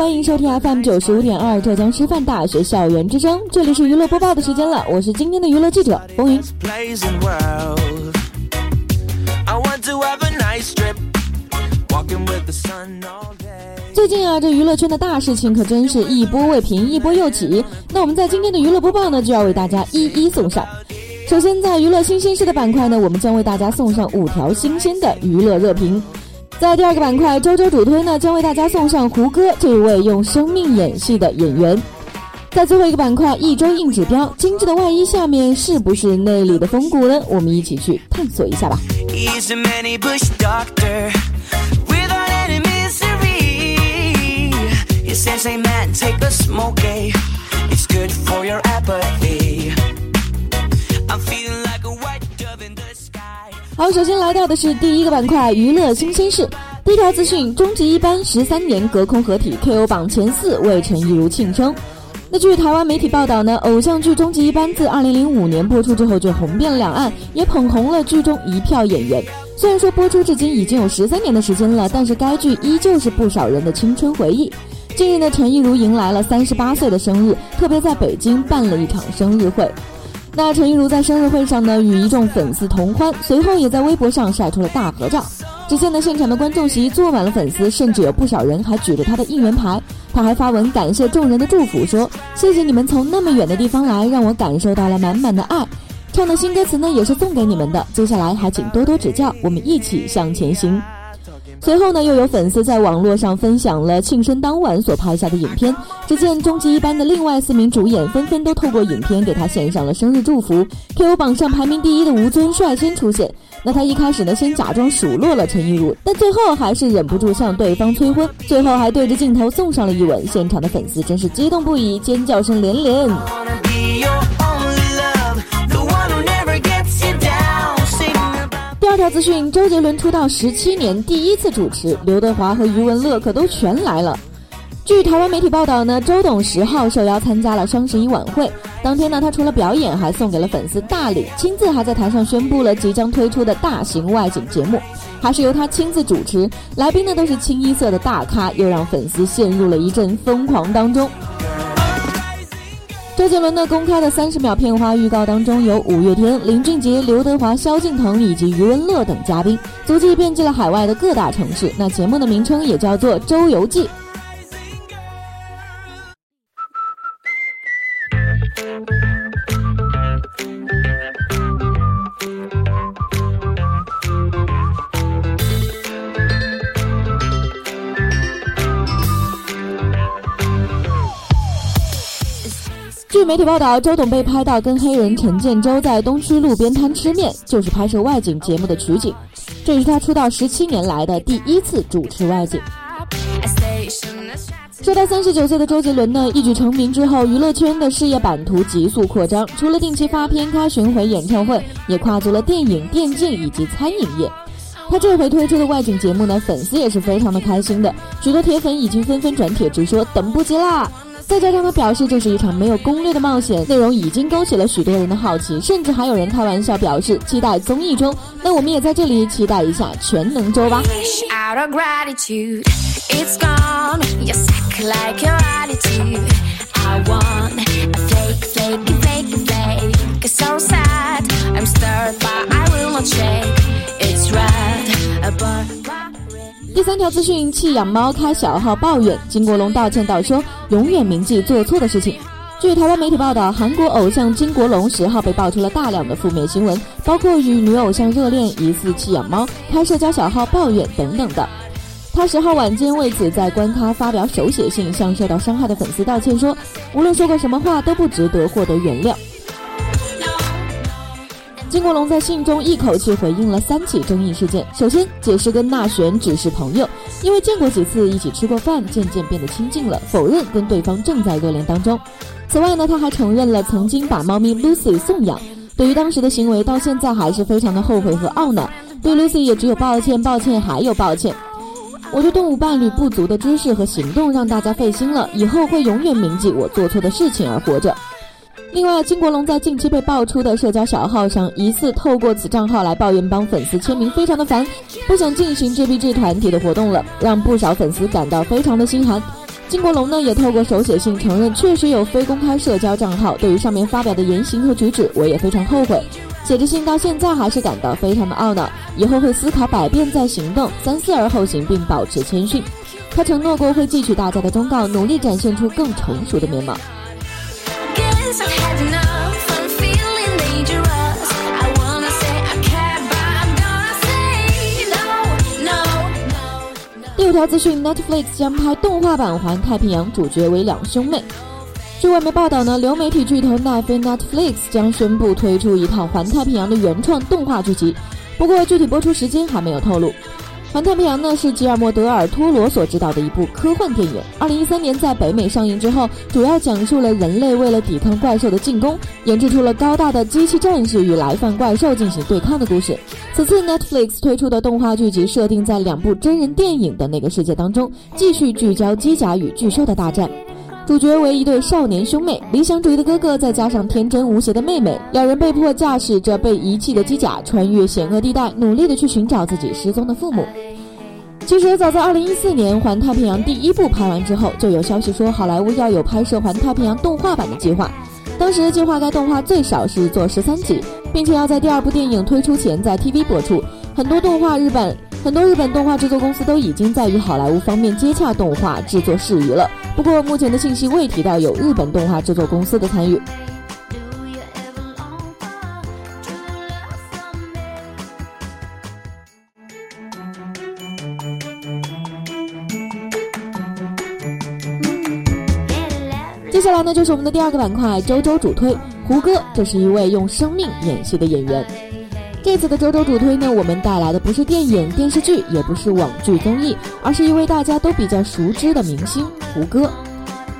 欢迎收听 FM 九十五点二浙江师范大学校园之声，这里是娱乐播报的时间了，我是今天的娱乐记者风云。最近啊，这娱乐圈的大事情可真是一波未平，一波又起。那我们在今天的娱乐播报呢，就要为大家一一送上。首先，在娱乐新鲜事的板块呢，我们将为大家送上五条新鲜的娱乐热评。在第二个板块，周周主推呢将为大家送上胡歌这一位用生命演戏的演员。在最后一个板块，一周硬指标，精致的外衣下面是不是内里的风骨呢？我们一起去探索一下吧。好，首先来到的是第一个板块，娱乐新鲜事。第一条资讯：终极一班十三年隔空合体，KO 榜前四为陈亦儒庆生。那据台湾媒体报道呢，偶像剧《终极一班》自二零零五年播出之后就红遍两岸，也捧红了剧中一票演员。虽然说播出至今已经有十三年的时间了，但是该剧依旧是不少人的青春回忆。近日呢，陈亦儒迎来了三十八岁的生日，特别在北京办了一场生日会。那陈亦儒在生日会上呢，与一众粉丝同欢，随后也在微博上晒出了大合照。只见呢，现场的观众席坐满了粉丝，甚至有不少人还举着他的应援牌。他还发文感谢众人的祝福，说：“谢谢你们从那么远的地方来，让我感受到了满满的爱。”唱的新歌词呢，也是送给你们的。接下来还请多多指教，我们一起向前行。随后呢，又有粉丝在网络上分享了庆生当晚所拍下的影片。只见终极一班的另外四名主演纷纷都透过影片给他献上了生日祝福。Q 榜上排名第一的吴尊率先出现。那他一开始呢，先假装数落了陈亦儒，但最后还是忍不住向对方催婚，最后还对着镜头送上了一吻。现场的粉丝真是激动不已，尖叫声连连。二条资讯：周杰伦出道十七年第一次主持，刘德华和余文乐可都全来了。据台湾媒体报道呢，周董十号受邀参加了双十一晚会。当天呢，他除了表演，还送给了粉丝大礼，亲自还在台上宣布了即将推出的大型外景节目，还是由他亲自主持。来宾呢都是清一色的大咖，又让粉丝陷入了一阵疯狂当中。周杰伦的公开的三十秒片花预告当中，有五月天、林俊杰、刘德华、萧敬腾以及余文乐等嘉宾，足迹遍及了海外的各大城市。那节目的名称也叫做《周游记》。据媒体报道，周董被拍到跟黑人陈建州在东区路边摊吃面，就是拍摄外景节目的取景。这是他出道十七年来的第一次主持外景。说到三十九岁的周杰伦呢，一举成名之后，娱乐圈的事业版图急速扩张，除了定期发片、开巡回演唱会，也跨足了电影、电竞以及餐饮业。他这回推出的外景节目呢，粉丝也是非常的开心的，许多铁粉已经纷纷转帖直说等不及啦。再加上他表示这是一场没有攻略的冒险，内容已经勾起了许多人的好奇，甚至还有人开玩笑表示期待综艺中。那我们也在这里期待一下全能周吧。第三条资讯：弃养猫开小号抱怨，金国龙道歉道说永远铭记做错的事情。据台湾媒体报道，韩国偶像金国龙十号被爆出了大量的负面新闻，包括与女偶像热恋、疑似弃养猫、开社交小号抱怨等等的。他十号晚间为此在官咖发表手写信，向受到伤害的粉丝道歉，说无论说过什么话都不值得获得原谅。金国龙在信中一口气回应了三起争议事件。首先，解释跟纳璇只是朋友，因为见过几次，一起吃过饭，渐渐变得亲近了，否认跟对方正在热恋当中。此外呢，他还承认了曾经把猫咪 Lucy 送养，对于当时的行为，到现在还是非常的后悔和懊恼。对 Lucy 也只有抱歉，抱歉，还有抱歉。我对动物伴侣不足的知识和行动让大家费心了，以后会永远铭记我做错的事情而活着。另外，金国龙在近期被爆出的社交小号上，疑似透过此账号来抱怨帮粉丝签名，非常的烦，不想进行 JBG 团体的活动了，让不少粉丝感到非常的心寒。金国龙呢也透过手写信承认，确实有非公开社交账号，对于上面发表的言行和举止，我也非常后悔。写着信到现在还是感到非常的懊恼，以后会思考百变再行动，三思而后行，并保持谦逊。他承诺过会汲取大家的忠告，努力展现出更成熟的面貌。第五条资讯：Netflix 将拍动画版《环太平洋》，主角为两兄妹。据外媒报道呢，流媒体巨头奈飞 Netflix 将宣布推出一套《环太平洋》的原创动画剧集，不过具体播出时间还没有透露。《环太平洋》呢是吉尔莫·德尔·托罗所执导的一部科幻电影。二零一三年在北美上映之后，主要讲述了人类为了抵抗怪兽的进攻，研制出了高大的机器战士与来犯怪兽进行对抗的故事。此次 Netflix 推出的动画剧集设定在两部真人电影的那个世界当中，继续聚焦机甲与巨兽的大战。主角为一对少年兄妹，理想主义的哥哥再加上天真无邪的妹妹，两人被迫驾驶着被遗弃的机甲，穿越险恶地带，努力的去寻找自己失踪的父母。其实早在二零一四年《环太平洋》第一部拍完之后，就有消息说好莱坞要有拍摄《环太平洋》动画版的计划。当时计划该动画最少是做十三集，并且要在第二部电影推出前在 TV 播出。很多动画日本。很多日本动画制作公司都已经在与好莱坞方面接洽动画制作事宜了，不过目前的信息未提到有日本动画制作公司的参与。接下来呢，就是我们的第二个板块——周周主推胡歌，这是一位用生命演戏的演员。这次的周周主推呢，我们带来的不是电影、电视剧，也不是网剧综艺，而是一位大家都比较熟知的明星胡歌。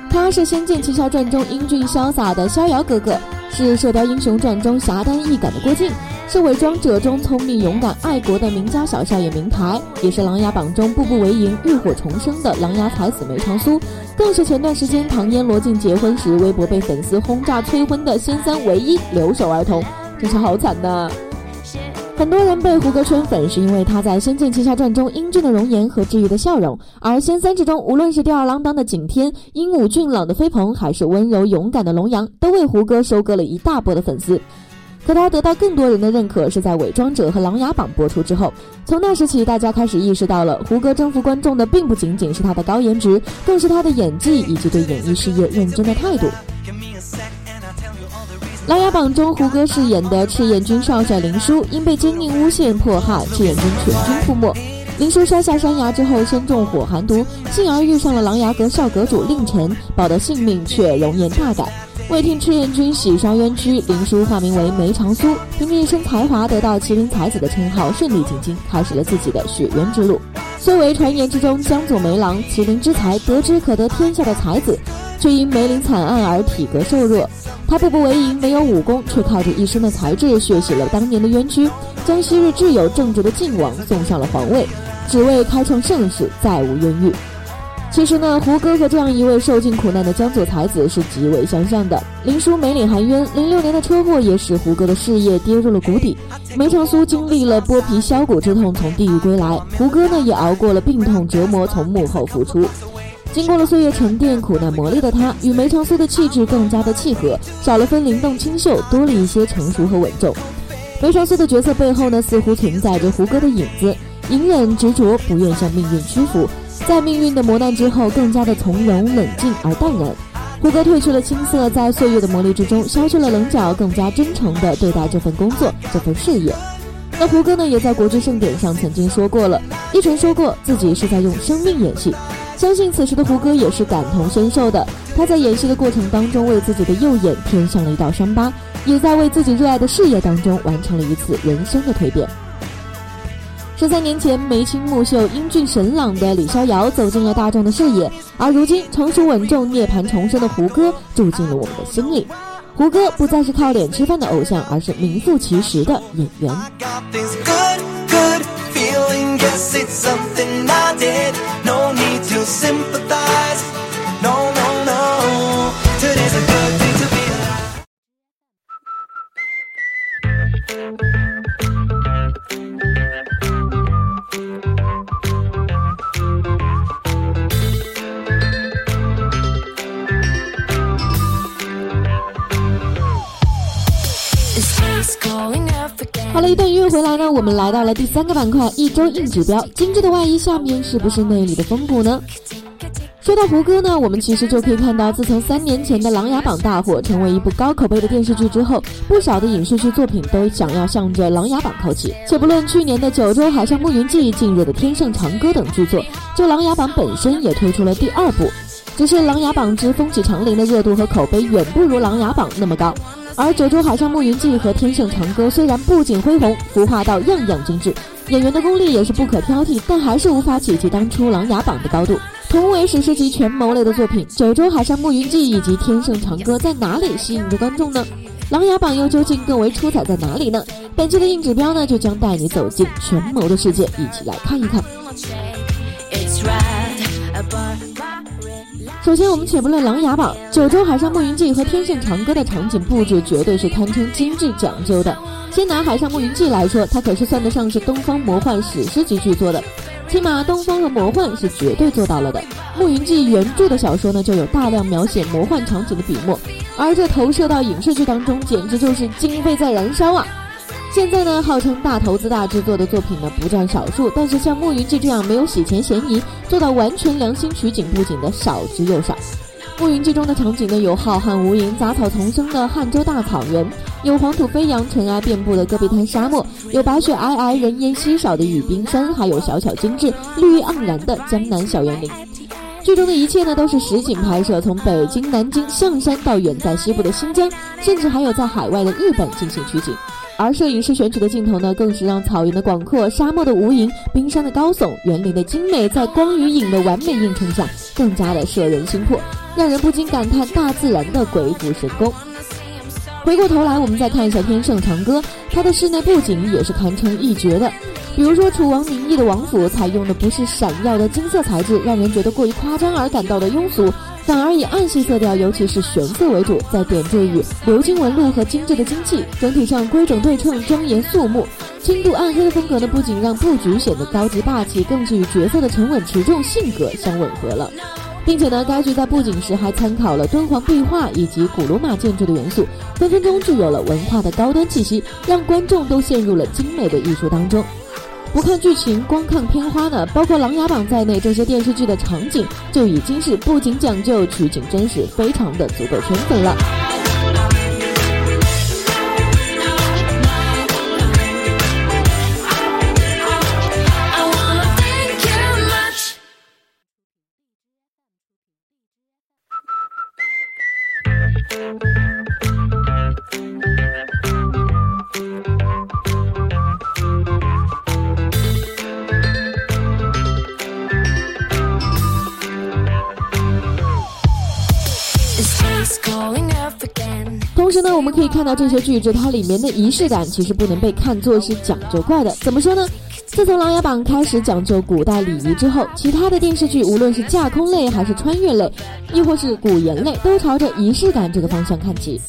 他是《仙剑奇侠传》中英俊潇洒的逍遥哥哥，是《射雕英雄传》中侠肝义胆的郭靖，是《伪装者》中聪明勇敢爱国的名家小少爷明台，也是《琅琊榜》中步步为营、浴火重生的琅琊才子梅长苏，更是前段时间唐嫣罗晋结婚时微博被粉丝轰炸催婚的仙三唯一留守儿童，真是好惨呐！很多人被胡歌圈粉，是因为他在《仙剑奇侠传》中英俊的容颜和治愈的笑容；而《仙三》之中，无论是吊儿郎当的景天、英武俊朗的飞鹏，还是温柔勇敢的龙阳，都为胡歌收割了一大波的粉丝。可他得到更多人的认可，是在《伪装者》和《琅琊榜》播出之后。从那时起，大家开始意识到了，胡歌征服观众的并不仅仅是他的高颜值，更是他的演技以及对演艺事业认真的态度。《琅琊榜》中，胡歌饰演的赤焰军少帅林殊，因被奸佞诬陷迫害，赤焰军全军覆没。林殊摔下山崖之后，身中火寒毒，幸而遇上了琅琊阁少阁主令晨，保得性命，却容颜大改。为替赤焰军洗刷冤屈，林殊化名为梅长苏，凭着一身才华得到麒麟才子的称号，顺利进京，开始了自己的血冤之路。虽为传言之中江左梅郎，麒麟之才，得之可得天下的才子，却因梅林惨案而体格瘦弱。他步步为营，没有武功，却靠着一身的才智，血洗了当年的冤屈，将昔日挚友正直的晋王送上了皇位，只为开创盛世，再无冤狱。其实呢，胡歌和这样一位受尽苦难的江左才子是极为相像的。林殊没领含冤，零六年的车祸也使胡歌的事业跌入了谷底。梅长苏经历了剥皮削骨之痛，从地狱归来，胡歌呢也熬过了病痛折磨，从幕后复出。经过了岁月沉淀、苦难磨砺的他，与梅长苏的气质更加的契合，少了分灵动清秀，多了一些成熟和稳重。梅长苏的角色背后呢，似乎存在着胡歌的影子，隐忍执着，不愿向命运屈服，在命运的磨难之后，更加的从容冷静而淡然。胡歌褪去了青涩，在岁月的磨砺之中消去了棱角，更加真诚地对待这份工作、这份事业。那胡歌呢，也在国剧盛典上曾经说过了，一晨说过自己是在用生命演戏，相信此时的胡歌也是感同身受的。他在演戏的过程当中，为自己的右眼添上了一道伤疤，也在为自己热爱的事业当中完成了一次人生的蜕变。十三年前，眉清目秀、英俊神朗的李逍遥走进了大众的视野，而如今成熟稳重、涅槃重生的胡歌住进了我们的心里。胡歌不再是靠脸吃饭的偶像，而是名副其实的演员。No need to sympathize. No, no, no. Today's a good day to be alive. 好了一段音乐回来呢，我们来到了第三个板块，一周硬指标。精致的外衣下面是不是内里的风骨呢？说到胡歌呢，我们其实就可以看到，自从三年前的《琅琊榜》大火，成为一部高口碑的电视剧之后，不少的影视剧作品都想要向着《琅琊榜》靠齐。且不论去年的《九州海上牧云记》、近日的《天盛长歌》等剧作，就《琅琊榜》本身也推出了第二部，只是《琅琊榜之风起长林》的热度和口碑远不如《琅琊榜》那么高。而《九州海上牧云记》和《天盛长歌》虽然不仅恢宏，服化到样样精致，演员的功力也是不可挑剔，但还是无法企及当初《琅琊榜》的高度。同为史诗级权谋类的作品，《九州海上牧云记》以及《天盛长歌》在哪里吸引着观众呢？《琅琊榜》又究竟更为出彩在哪里呢？本期的硬指标呢，就将带你走进权谋的世界，一起来看一看。首先，我们且不论《琅琊榜》，《九州海上牧云记》和《天盛长歌》的场景布置绝对是堪称精致讲究的。先拿《海上牧云记》来说，它可是算得上是东方魔幻史诗级巨作的，起码东方和魔幻是绝对做到了的。《牧云记》原著的小说呢，就有大量描写魔幻场景的笔墨，而这投射到影视剧当中，简直就是经费在燃烧啊！现在呢，号称大投资大制作的作品呢不占少数，但是像《牧云记》这样没有洗钱嫌疑、做到完全良心取景布景的少之又少。《牧云记》中的场景呢，有浩瀚无垠、杂草丛生的汉州大草原，有黄土飞扬、尘埃遍布的戈壁滩沙漠，有白雪皑皑、人烟稀少的雨冰山，还有小巧精致、绿意盎然的江南小园林。剧中的一切呢，都是实景拍摄，从北京、南京、象山到远在西部的新疆，甚至还有在海外的日本进行取景。而摄影师选取的镜头呢，更是让草原的广阔、沙漠的无垠、冰山的高耸、园林的精美，在光与影的完美映衬下，更加的摄人心魄，让人不禁感叹大自然的鬼斧神工。回过头来，我们再看一下《天盛长歌》，它的室内布景也是堪称一绝的。比如说，楚王名义的王府采用的不是闪耀的金色材质，让人觉得过于夸张而感到的庸俗。反而以暗系色调，尤其是玄色为主，再点缀与鎏金纹路和精致的金器，整体上规整对称、庄严肃穆。轻度暗黑的风格呢，不仅让布局显得高级霸气，更是与角色的沉稳持重性格相吻合了。并且呢，该剧在布景时还参考了敦煌壁画以及古罗马建筑的元素，分分钟具有了文化的高端气息，让观众都陷入了精美的艺术当中。不看剧情，光看片花呢，包括《琅琊榜》在内，这些电视剧的场景就已经是不仅讲究取景真实，非常的足够圈粉了。我们可以看到这些剧制，它里面的仪式感其实不能被看作是讲究怪的。怎么说呢？自从《琅琊榜》开始讲究古代礼仪之后，其他的电视剧，无论是架空类还是穿越类，亦或是古言类，都朝着仪式感这个方向看齐。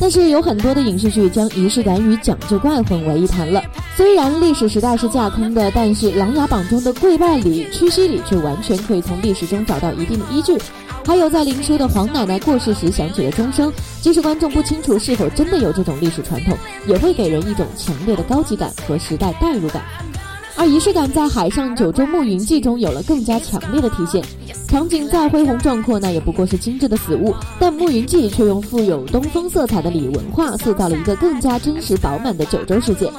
但是有很多的影视剧将仪式感与讲究怪混为一谈了。虽然历史时代是架空的，但是《琅琊榜》中的跪拜礼、屈膝礼却完全可以从历史中找到一定的依据。还有在林叔的黄奶奶过世时响起的钟声，即使观众不清楚是否真的有这种历史传统，也会给人一种强烈的高级感和时代代入感。而仪式感在《海上九州牧云记》中有了更加强烈的体现。场景再恢宏壮阔，那也不过是精致的死物，但《牧云记》却用富有东风色彩的礼文化，塑造了一个更加真实饱满的九州世界。《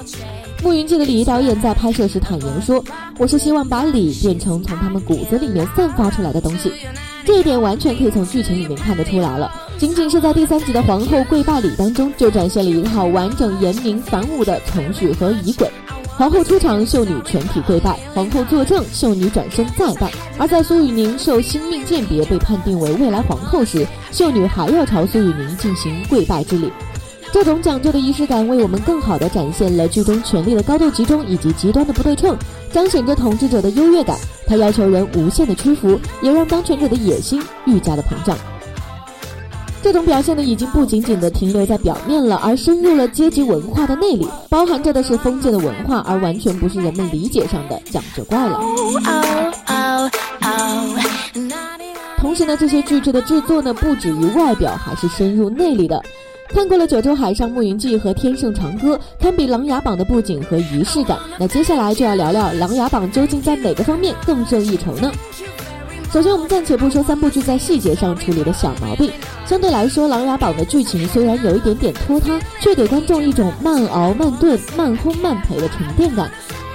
牧云记》的礼仪导演在拍摄时坦言说：“我是希望把礼变成从他们骨子里面散发出来的东西。”这一点完全可以从剧情里面看得出来了。仅仅是在第三集的皇后跪拜礼当中，就展现了一套完整、严明、繁武的程序和仪轨。皇后出场，秀女全体跪拜；皇后作证，秀女转身再拜。而在苏雨宁受星命鉴别，被判定为未来皇后时，秀女还要朝苏雨宁进行跪拜之礼。这种讲究的仪式感，为我们更好地展现了剧中权力的高度集中以及极端的不对称，彰显着统治者的优越感。他要求人无限的屈服，也让当权者的野心愈加的膨胀。这种表现呢，已经不仅仅的停留在表面了，而深入了阶级文化的内里，包含着的是封建的文化，而完全不是人们理解上的讲究怪了。同时呢，这些巨制的制作呢，不止于外表，还是深入内里的。看过了《九州海上牧云记》和《天盛长歌》，堪比《琅琊榜》的布景和仪式感。那接下来就要聊聊《琅琊榜》究竟在哪个方面更胜一筹呢？首先，我们暂且不说三部剧在细节上处理的小毛病，相对来说，《琅琊榜》的剧情虽然有一点点拖沓，却给观众一种慢熬、慢炖、慢烘、慢陪的沉淀感，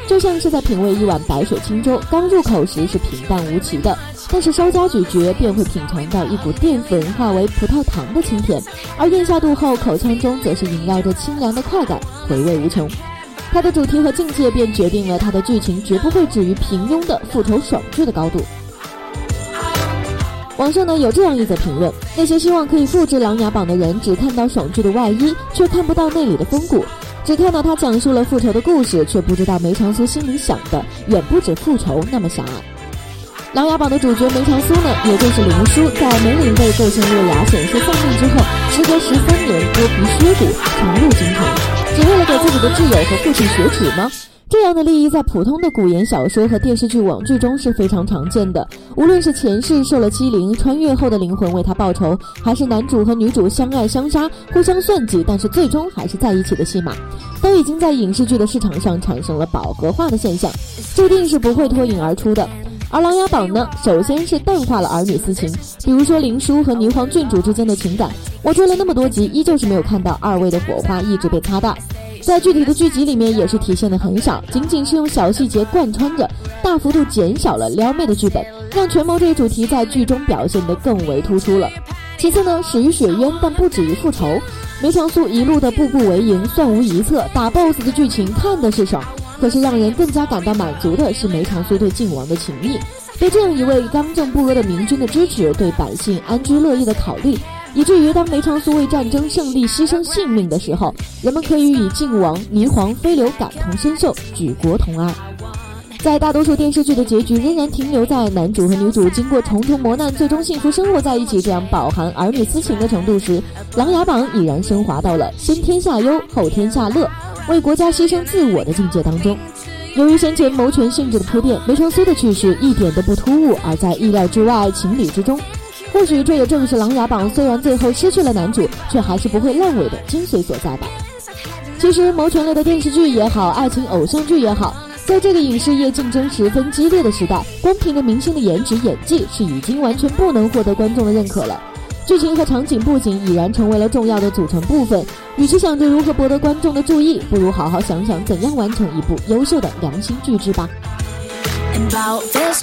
就像是在品味一碗白水清粥，刚入口时是平淡无奇的，但是稍加咀嚼便会品尝到一股淀粉化为葡萄糖的清甜，而咽下肚后，口腔中则是萦绕着清凉的快感，回味无穷。它的主题和境界便决定了它的剧情绝不会止于平庸的复仇爽剧的高度。网上呢有这样一则评论：那些希望可以复制《琅琊榜》的人，只看到爽剧的外衣，却看不到内里的风骨；只看到他讲述了复仇的故事，却不知道梅长苏心里想的远不止复仇那么狭隘。《琅琊榜》的主角梅长苏呢，也就是林殊，在梅林被构陷月牙险些丧命之后，时隔十三年剥皮削骨重入京城，只为了给自己的挚友和父亲雪耻吗？这样的利益在普通的古言小说和电视剧、网剧中是非常常见的。无论是前世受了欺凌，穿越后的灵魂为他报仇，还是男主和女主相爱相杀、互相算计，但是最终还是在一起的戏码，都已经在影视剧的市场上产生了饱和化的现象，注定是不会脱颖而出的。而《琅琊榜》呢，首先是淡化了儿女私情，比如说林殊和霓凰郡主之间的情感，我追了那么多集，依旧是没有看到二位的火花一直被擦大。在具体的剧集里面也是体现的很少，仅仅是用小细节贯穿着，大幅度减少了撩妹的剧本，让权谋这一主题在剧中表现得更为突出了。其次呢，始于雪渊，但不止于复仇。梅长苏一路的步步为营，算无一策，打 BOSS 的剧情看的是爽，可是让人更加感到满足的是梅长苏对靖王的情谊，对这样一位刚正不阿的明君的支持，对百姓安居乐业的考虑。以至于当梅长苏为战争胜利牺牲性命的时候，人们可以与靖王、霓凰、飞流感同身受，举国同哀。在大多数电视剧的结局仍然停留在男主和女主经过重重磨难，最终幸福生活在一起这样饱含儿女私情的程度时，《琅琊榜》已然升华到了先天下忧后天下乐，为国家牺牲自我的境界当中。由于先前谋权性质的铺垫，梅长苏的去世一点都不突兀，而在意料之外，情理之中。或许这也正是《琅琊榜》虽然最后失去了男主，却还是不会烂尾的精髓所在吧。其实谋权类的电视剧也好，爱情偶像剧也好，在这个影视业竞争十分激烈的时代，光凭着明星的颜值演技是已经完全不能获得观众的认可了。剧情和场景布景已然成为了重要的组成部分。与其想着如何博得观众的注意，不如好好想想怎样完成一部优秀的良心剧之吧。about this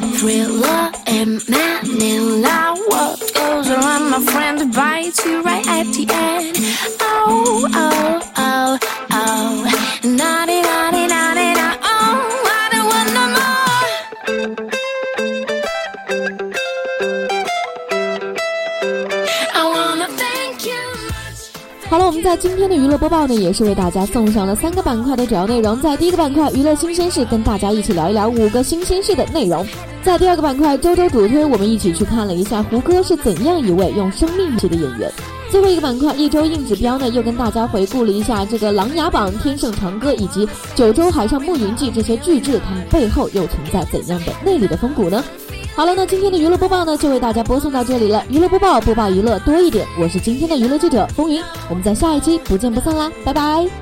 今天的娱乐播报呢，也是为大家送上了三个板块的主要内容。在第一个板块娱乐新鲜事，跟大家一起聊一聊五个新鲜事的内容。在第二个板块周周主推，我们一起去看了一下胡歌是怎样一位用生命戏的演员。最后一个板块一周硬指标呢，又跟大家回顾了一下这个《琅琊榜》《天盛长歌》以及《九州海上牧云记》这些巨制，它们背后又存在怎样的内里的风骨呢？好了，那今天的娱乐播报呢，就为大家播送到这里了。娱乐播报，播报娱乐多一点。我是今天的娱乐记者风云，我们在下一期不见不散啦，拜拜。